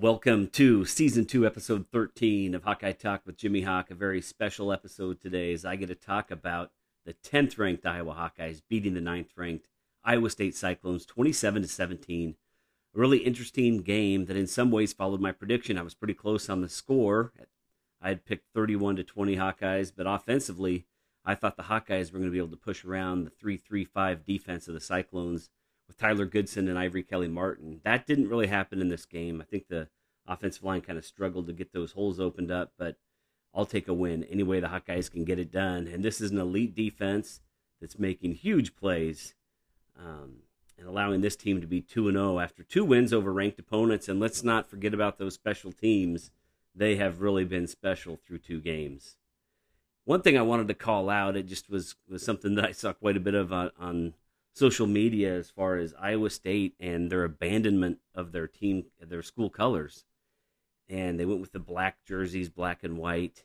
welcome to season two, episode 13 of Hawkeye Talk with Jimmy Hawk. A very special episode today as I get to talk about the 10th ranked Iowa Hawkeyes beating the 9th ranked Iowa State Cyclones 27 to 17. A really interesting game that in some ways followed my prediction. I was pretty close on the score. I had picked 31 to 20 Hawkeyes, but offensively, I thought the Hawkeyes were going to be able to push around the 3 3 5 defense of the Cyclones Tyler Goodson and Ivory Kelly Martin. That didn't really happen in this game. I think the offensive line kind of struggled to get those holes opened up, but I'll take a win any way the Hawkeyes can get it done. And this is an elite defense that's making huge plays um, and allowing this team to be 2 0 after two wins over ranked opponents. And let's not forget about those special teams. They have really been special through two games. One thing I wanted to call out, it just was, was something that I saw quite a bit of on, on social media as far as Iowa State and their abandonment of their team, their school colors. And they went with the black jerseys, black and white,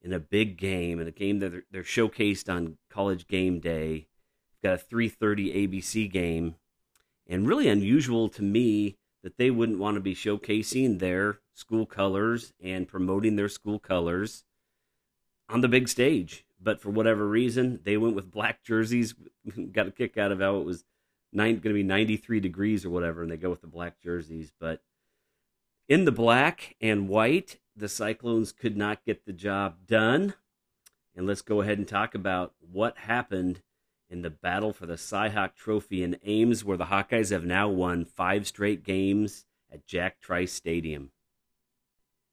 in a big game, in a game that they're, they're showcased on College Game Day. Got a 3:30 ABC game, and really unusual to me that they wouldn't want to be showcasing their school colors and promoting their school colors on the big stage but for whatever reason, they went with black jerseys. Got a kick out of how it was going to be 93 degrees or whatever, and they go with the black jerseys. But in the black and white, the Cyclones could not get the job done. And let's go ahead and talk about what happened in the battle for the Cyhawk Trophy in Ames, where the Hawkeyes have now won five straight games at Jack Trice Stadium.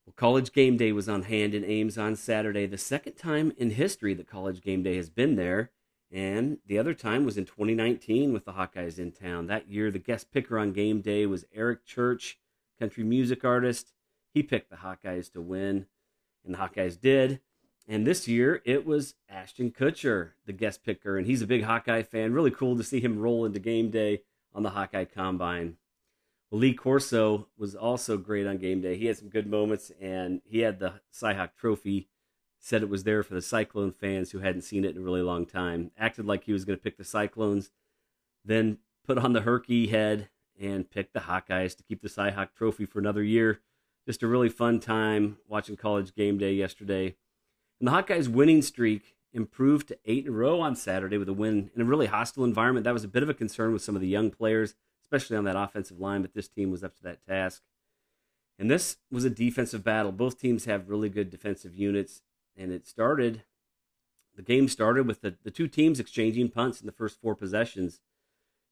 Well, college game day was on hand in Ames on Saturday, the second time in history that college game day has been there. And the other time was in 2019 with the Hawkeyes in town. That year, the guest picker on game day was Eric Church, country music artist. He picked the Hawkeyes to win, and the Hawkeyes did. And this year, it was Ashton Kutcher, the guest picker, and he's a big Hawkeye fan. Really cool to see him roll into game day on the Hawkeye Combine. Lee Corso was also great on game day. He had some good moments, and he had the Cyhawk Trophy. Said it was there for the Cyclone fans who hadn't seen it in a really long time. Acted like he was going to pick the Cyclones, then put on the Herky head and picked the Hawkeyes to keep the Cyhawk Trophy for another year. Just a really fun time watching college game day yesterday. And the Hawkeyes' winning streak improved to eight in a row on Saturday with a win in a really hostile environment. That was a bit of a concern with some of the young players especially on that offensive line, but this team was up to that task. And this was a defensive battle. Both teams have really good defensive units, and it started, the game started with the, the two teams exchanging punts in the first four possessions.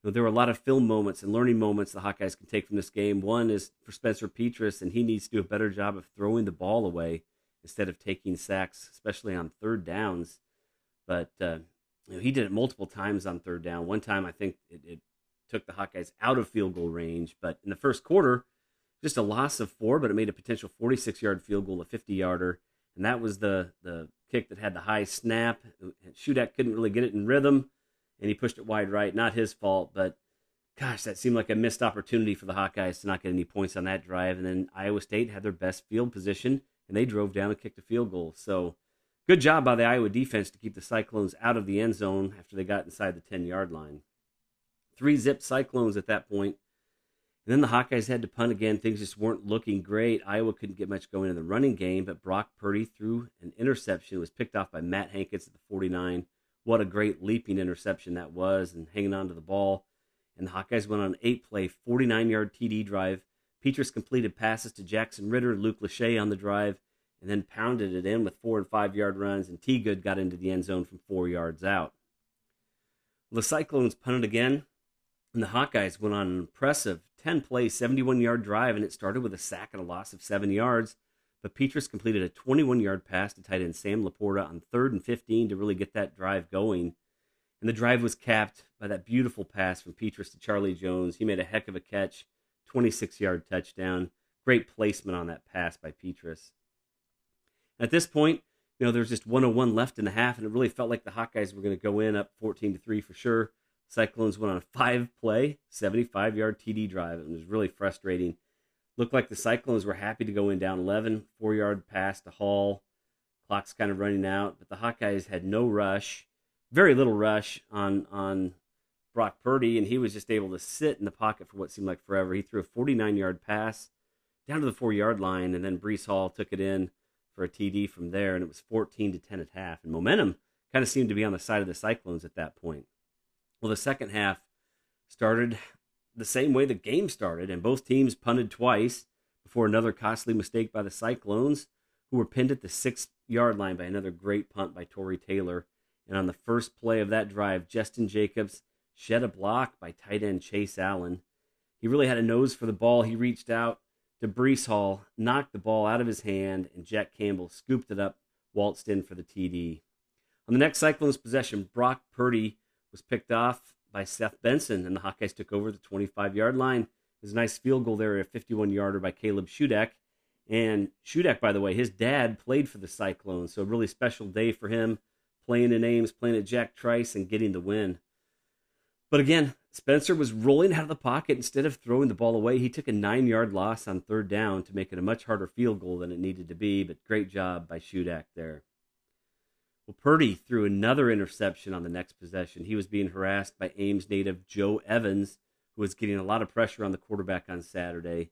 You know, there were a lot of film moments and learning moments the Hawkeyes can take from this game. One is for Spencer Petras, and he needs to do a better job of throwing the ball away instead of taking sacks, especially on third downs. But uh, you know, he did it multiple times on third down. One time, I think it, it took the Hawkeyes out of field goal range. But in the first quarter, just a loss of four, but it made a potential 46 yard field goal, a 50 yarder. And that was the, the kick that had the high snap. Shudak couldn't really get it in rhythm, and he pushed it wide right. Not his fault, but gosh, that seemed like a missed opportunity for the Hawkeyes to not get any points on that drive. And then Iowa State had their best field position, and they drove down and kicked a field goal. So good job by the Iowa defense to keep the Cyclones out of the end zone after they got inside the 10 yard line three zip Cyclones at that point. And then the Hawkeyes had to punt again. Things just weren't looking great. Iowa couldn't get much going in the running game, but Brock Purdy threw an interception. It was picked off by Matt Hankins at the 49. What a great leaping interception that was, and hanging on to the ball. And the Hawkeyes went on an eight play, 49 yard TD drive. Petras completed passes to Jackson Ritter, Luke Lachey on the drive, and then pounded it in with four and five yard runs. And T Good got into the end zone from four yards out. The Cyclones punted again. And the Hawkeyes went on an impressive 10 play, 71 yard drive, and it started with a sack and a loss of seven yards. But Petras completed a 21 yard pass to tight end Sam Laporta on third and 15 to really get that drive going. And the drive was capped by that beautiful pass from Petras to Charlie Jones. He made a heck of a catch, 26 yard touchdown. Great placement on that pass by Petras. At this point, you know, there's just 101 left in the half, and it really felt like the Hawkeyes were going to go in up 14 to 3 for sure. Cyclones went on a five play, 75 yard TD drive. It was really frustrating. Looked like the Cyclones were happy to go in down 11, four yard pass to Hall. Clock's kind of running out, but the Hawkeyes had no rush, very little rush on, on Brock Purdy, and he was just able to sit in the pocket for what seemed like forever. He threw a 49 yard pass down to the four yard line, and then Breece Hall took it in for a TD from there, and it was 14 to 10 at half. And momentum kind of seemed to be on the side of the Cyclones at that point. Well, the second half started the same way the game started, and both teams punted twice before another costly mistake by the Cyclones, who were pinned at the six yard line by another great punt by Tory Taylor. And on the first play of that drive, Justin Jacobs shed a block by tight end Chase Allen. He really had a nose for the ball. He reached out to Breece Hall, knocked the ball out of his hand, and Jack Campbell scooped it up, waltzed in for the TD. On the next Cyclones possession, Brock Purdy was picked off by Seth Benson, and the Hawkeyes took over the 25 yard line. Was a nice field goal there, a 51 yarder by Caleb Shudak. And Shudak, by the way, his dad played for the Cyclones, so a really special day for him, playing in Ames, playing at Jack Trice, and getting the win. But again, Spencer was rolling out of the pocket instead of throwing the ball away. He took a nine yard loss on third down to make it a much harder field goal than it needed to be, but great job by Shudak there. Well, Purdy threw another interception on the next possession. He was being harassed by Ames native Joe Evans, who was getting a lot of pressure on the quarterback on Saturday.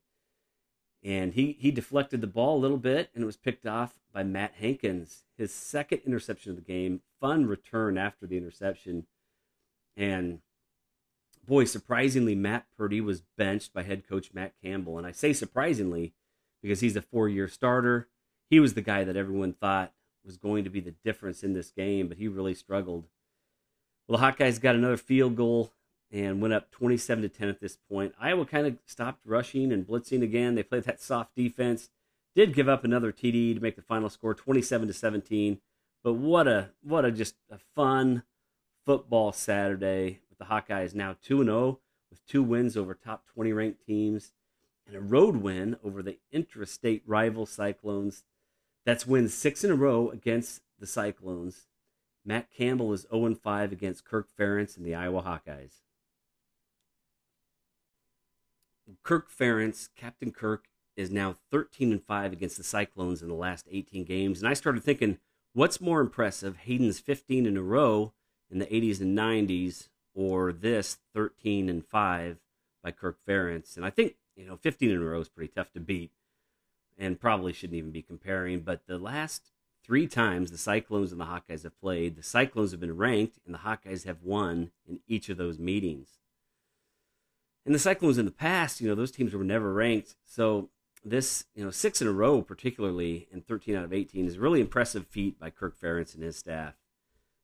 And he, he deflected the ball a little bit, and it was picked off by Matt Hankins, his second interception of the game. Fun return after the interception. And boy, surprisingly, Matt Purdy was benched by head coach Matt Campbell. And I say surprisingly because he's a four year starter. He was the guy that everyone thought was going to be the difference in this game, but he really struggled. Well, the Hawkeyes got another field goal and went up 27 to 10 at this point. Iowa kind of stopped rushing and blitzing again. They played that soft defense. Did give up another TD to make the final score 27 to 17. But what a what a just a fun football Saturday with the Hawkeyes now 2 0 with two wins over top 20 ranked teams and a road win over the intrastate rival Cyclones. That's wins six in a row against the Cyclones. Matt Campbell is 0 5 against Kirk Ferentz and the Iowa Hawkeyes. Kirk Ferentz, Captain Kirk, is now 13 and 5 against the Cyclones in the last 18 games. And I started thinking, what's more impressive, Hayden's 15 in a row in the 80s and 90s, or this 13 and 5 by Kirk Ferentz? And I think, you know, 15 in a row is pretty tough to beat and probably shouldn't even be comparing. But the last three times the Cyclones and the Hawkeyes have played, the Cyclones have been ranked, and the Hawkeyes have won in each of those meetings. And the Cyclones in the past, you know, those teams were never ranked. So this, you know, six in a row, particularly in 13 out of 18, is a really impressive feat by Kirk Ferentz and his staff.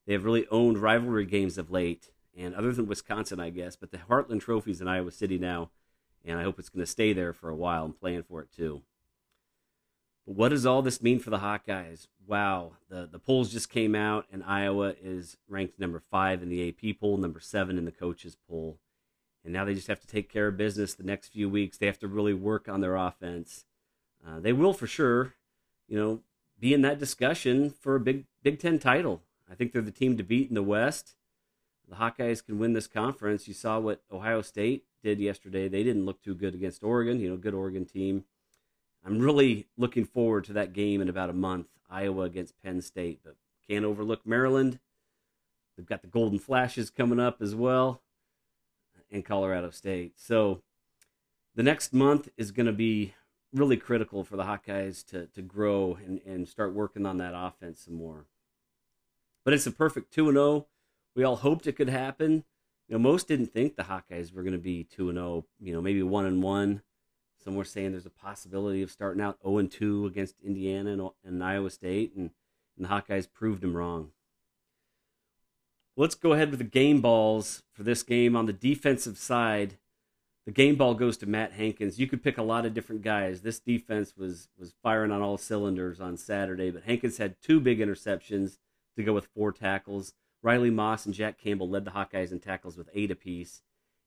They have really owned rivalry games of late, and other than Wisconsin, I guess, but the Heartland Trophy's in Iowa City now, and I hope it's going to stay there for a while. I'm playing for it too. But what does all this mean for the Hawkeyes? Wow, the, the polls just came out, and Iowa is ranked number five in the AP poll, number seven in the coaches poll. And now they just have to take care of business the next few weeks. They have to really work on their offense. Uh, they will for sure, you know, be in that discussion for a big Big Ten title. I think they're the team to beat in the West. The Hawkeyes can win this conference. You saw what Ohio State did yesterday. They didn't look too good against Oregon. You know, good Oregon team. I'm really looking forward to that game in about a month, Iowa against Penn State. But can't overlook Maryland. They've got the Golden Flashes coming up as well, and Colorado State. So the next month is going to be really critical for the Hawkeyes to to grow and, and start working on that offense some more. But it's a perfect two and zero. Oh. We all hoped it could happen. You know, most didn't think the Hawkeyes were going to be two and zero. Oh, you know, maybe one and one. Some were saying there's a possibility of starting out 0 2 against Indiana and, and Iowa State, and, and the Hawkeyes proved them wrong. Let's go ahead with the game balls for this game. On the defensive side, the game ball goes to Matt Hankins. You could pick a lot of different guys. This defense was was firing on all cylinders on Saturday, but Hankins had two big interceptions to go with four tackles. Riley Moss and Jack Campbell led the Hawkeyes in tackles with eight apiece.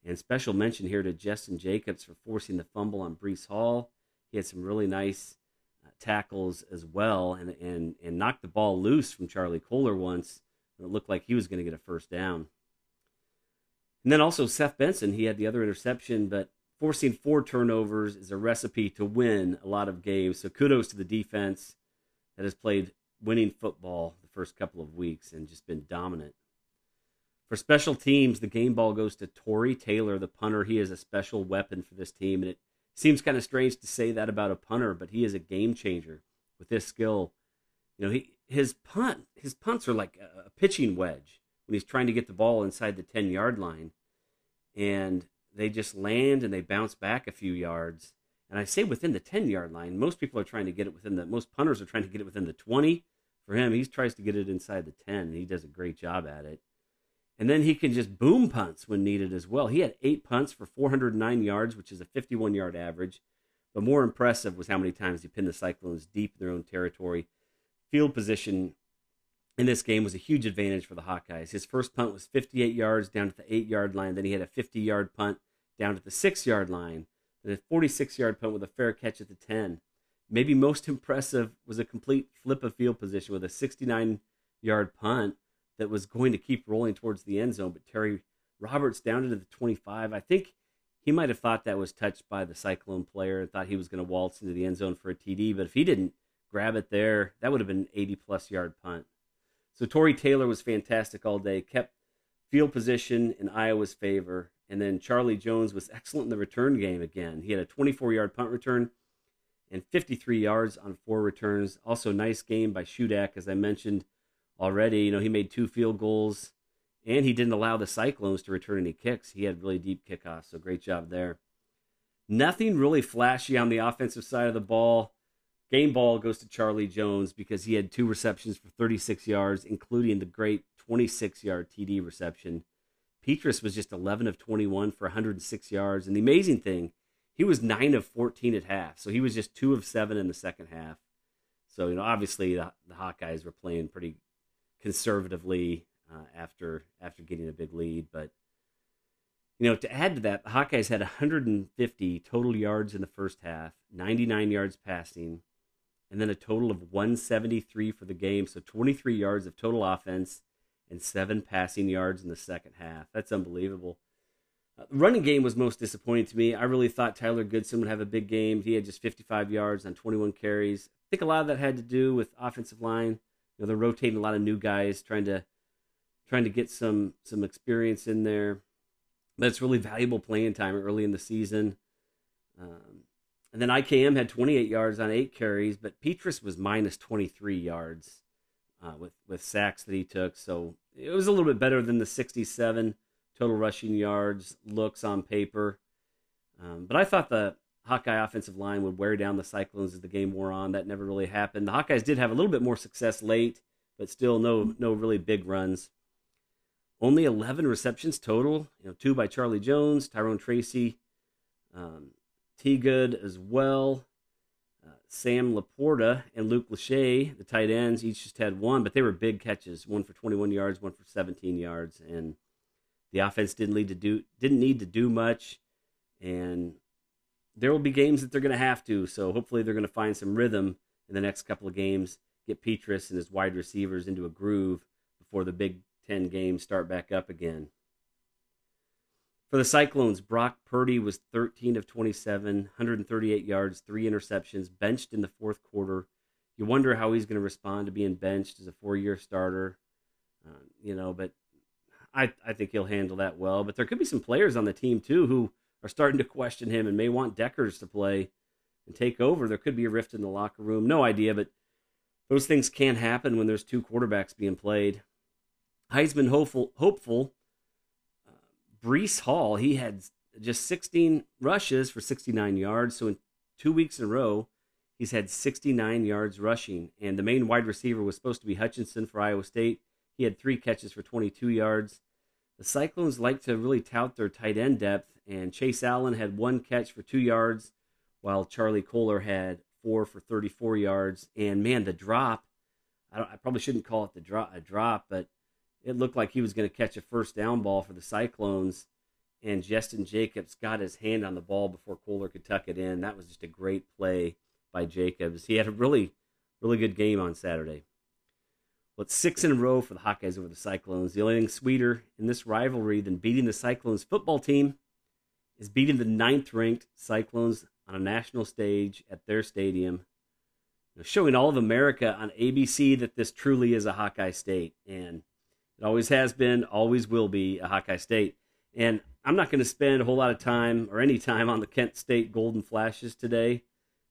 And special mention here to Justin Jacobs for forcing the fumble on Breece Hall. He had some really nice uh, tackles as well and, and, and knocked the ball loose from Charlie Kolar once. It looked like he was going to get a first down. And then also Seth Benson, he had the other interception, but forcing four turnovers is a recipe to win a lot of games. So kudos to the defense that has played winning football the first couple of weeks and just been dominant. For special teams, the game ball goes to Tory Taylor, the punter. He is a special weapon for this team, and it Seems kind of strange to say that about a punter, but he is a game changer with this skill. You know, he his punt his punts are like a pitching wedge when he's trying to get the ball inside the 10 yard line and they just land and they bounce back a few yards and i say within the 10 yard line most people are trying to get it within the most punters are trying to get it within the 20 for him he tries to get it inside the 10 he does a great job at it and then he can just boom punts when needed as well he had eight punts for 409 yards which is a 51 yard average but more impressive was how many times he pinned the cyclones deep in their own territory field position in this game was a huge advantage for the Hawkeyes. His first punt was 58 yards down to the eight yard line. Then he had a 50 yard punt down to the six yard line. Then a 46 yard punt with a fair catch at the 10. Maybe most impressive was a complete flip of field position with a 69 yard punt that was going to keep rolling towards the end zone. But Terry Roberts down into the 25. I think he might have thought that was touched by the Cyclone player and thought he was going to waltz into the end zone for a TD. But if he didn't grab it there, that would have been an 80 plus yard punt. So Tory Taylor was fantastic all day, kept field position in Iowa's favor. And then Charlie Jones was excellent in the return game again. He had a 24 yard punt return and 53 yards on four returns. Also, nice game by Shudak, as I mentioned already. You know, he made two field goals and he didn't allow the Cyclones to return any kicks. He had really deep kickoffs, so great job there. Nothing really flashy on the offensive side of the ball. Game ball goes to Charlie Jones because he had two receptions for 36 yards, including the great 26 yard TD reception. Petras was just 11 of 21 for 106 yards. And the amazing thing, he was 9 of 14 at half. So he was just 2 of 7 in the second half. So, you know, obviously the, the Hawkeyes were playing pretty conservatively uh, after after getting a big lead. But, you know, to add to that, the Hawkeyes had 150 total yards in the first half, 99 yards passing, and then a total of 173 for the game. So 23 yards of total offense and seven passing yards in the second half. That's unbelievable. Uh, the running game was most disappointing to me. I really thought Tyler Goodson would have a big game. He had just 55 yards on 21 carries. I think a lot of that had to do with offensive line. Know, they're rotating a lot of new guys, trying to trying to get some some experience in there. But it's really valuable playing time early in the season. Um, and then IKM had 28 yards on eight carries, but Petras was minus 23 yards uh, with with sacks that he took. So it was a little bit better than the 67 total rushing yards looks on paper. Um, but I thought the Hawkeye offensive line would wear down the Cyclones as the game wore on. That never really happened. The Hawkeyes did have a little bit more success late, but still no no really big runs. Only 11 receptions total. You know, two by Charlie Jones, Tyrone Tracy, um, T. Good as well. Uh, Sam Laporta and Luke Lachey, the tight ends, each just had one, but they were big catches. One for 21 yards, one for 17 yards, and the offense didn't need to do didn't need to do much. And there will be games that they're going to have to. So hopefully they're going to find some rhythm in the next couple of games. Get Petras and his wide receivers into a groove before the Big Ten games start back up again. For the Cyclones, Brock Purdy was 13 of 27, 138 yards, three interceptions, benched in the fourth quarter. You wonder how he's going to respond to being benched as a four-year starter, uh, you know. But I I think he'll handle that well. But there could be some players on the team too who are starting to question him and may want Dekkers to play and take over. There could be a rift in the locker room. No idea, but those things can happen when there's two quarterbacks being played. Heisman hopeful, hopeful uh, Breece Hall, he had just 16 rushes for 69 yards. So in two weeks in a row, he's had 69 yards rushing. And the main wide receiver was supposed to be Hutchinson for Iowa State. He had three catches for 22 yards. The Cyclones like to really tout their tight end depth, and Chase Allen had one catch for two yards, while Charlie Kolar had four for 34 yards. And man, the drop, I, I probably shouldn't call it the drop, a drop, but it looked like he was going to catch a first down ball for the Cyclones, and Justin Jacobs got his hand on the ball before Kolar could tuck it in. That was just a great play by Jacobs. He had a really, really good game on Saturday. Well, it's six in a row for the Hawkeyes over the Cyclones. The only thing sweeter in this rivalry than beating the Cyclones football team is beating the ninth ranked Cyclones on a national stage at their stadium, showing all of America on ABC that this truly is a Hawkeye state. And it always has been, always will be a Hawkeye State. And I'm not going to spend a whole lot of time or any time on the Kent State Golden Flashes today.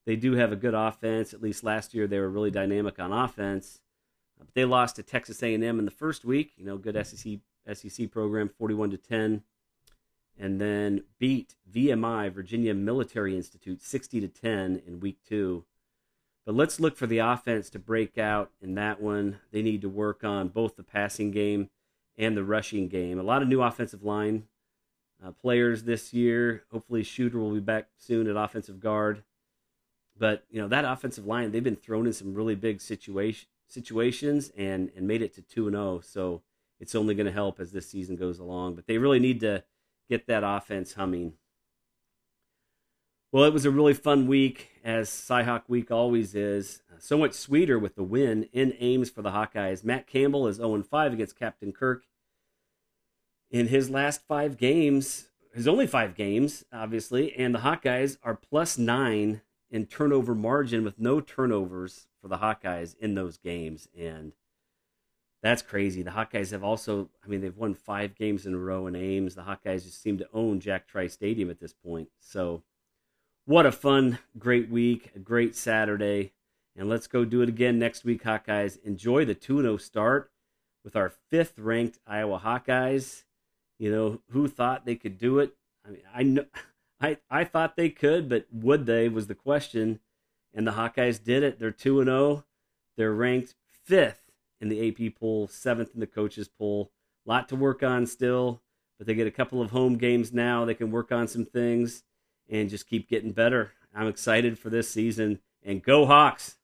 They do have a good offense. At least last year, they were really dynamic on offense. Uh, but they lost to Texas A&M in the first week. You know, good SEC SEC program, 41 to 10, and then beat VMI Virginia Military Institute 60 to 10 in week two. But let's look for the offense to break out in that one. They need to work on both the passing game and the rushing game. A lot of new offensive line uh, players this year. Hopefully, Shooter will be back soon at offensive guard. But you know that offensive line, they've been thrown in some really big situation situations and and made it to two and zero. Oh. So it's only going to help as this season goes along. But they really need to get that offense humming. Well, it was a really fun week, as Cyhawk Week always is. So much sweeter with the win in Ames for the Hawkeyes. Matt Campbell is 0 5 against Captain Kirk. In his last five games, his only five games, obviously, and the Hawkeyes are plus nine in turnover margin with no turnovers for the Hawkeyes in those games. And that's crazy. The Hawkeyes have also, I mean, they've won five games in a row in Ames. The Hawkeyes just seem to own Jack Trice Stadium at this point. So, what a fun, great week, a great Saturday. And let's go do it again next week, Hawkeyes. Enjoy the 2 0 start with our fifth ranked Iowa Hawkeyes. You know, who thought they could do it? I mean, I know. I, I thought they could, but would they was the question. And the Hawkeyes did it. They're 2 0. They're ranked fifth in the AP poll, seventh in the coaches poll. A lot to work on still, but they get a couple of home games now. They can work on some things and just keep getting better. I'm excited for this season and go Hawks.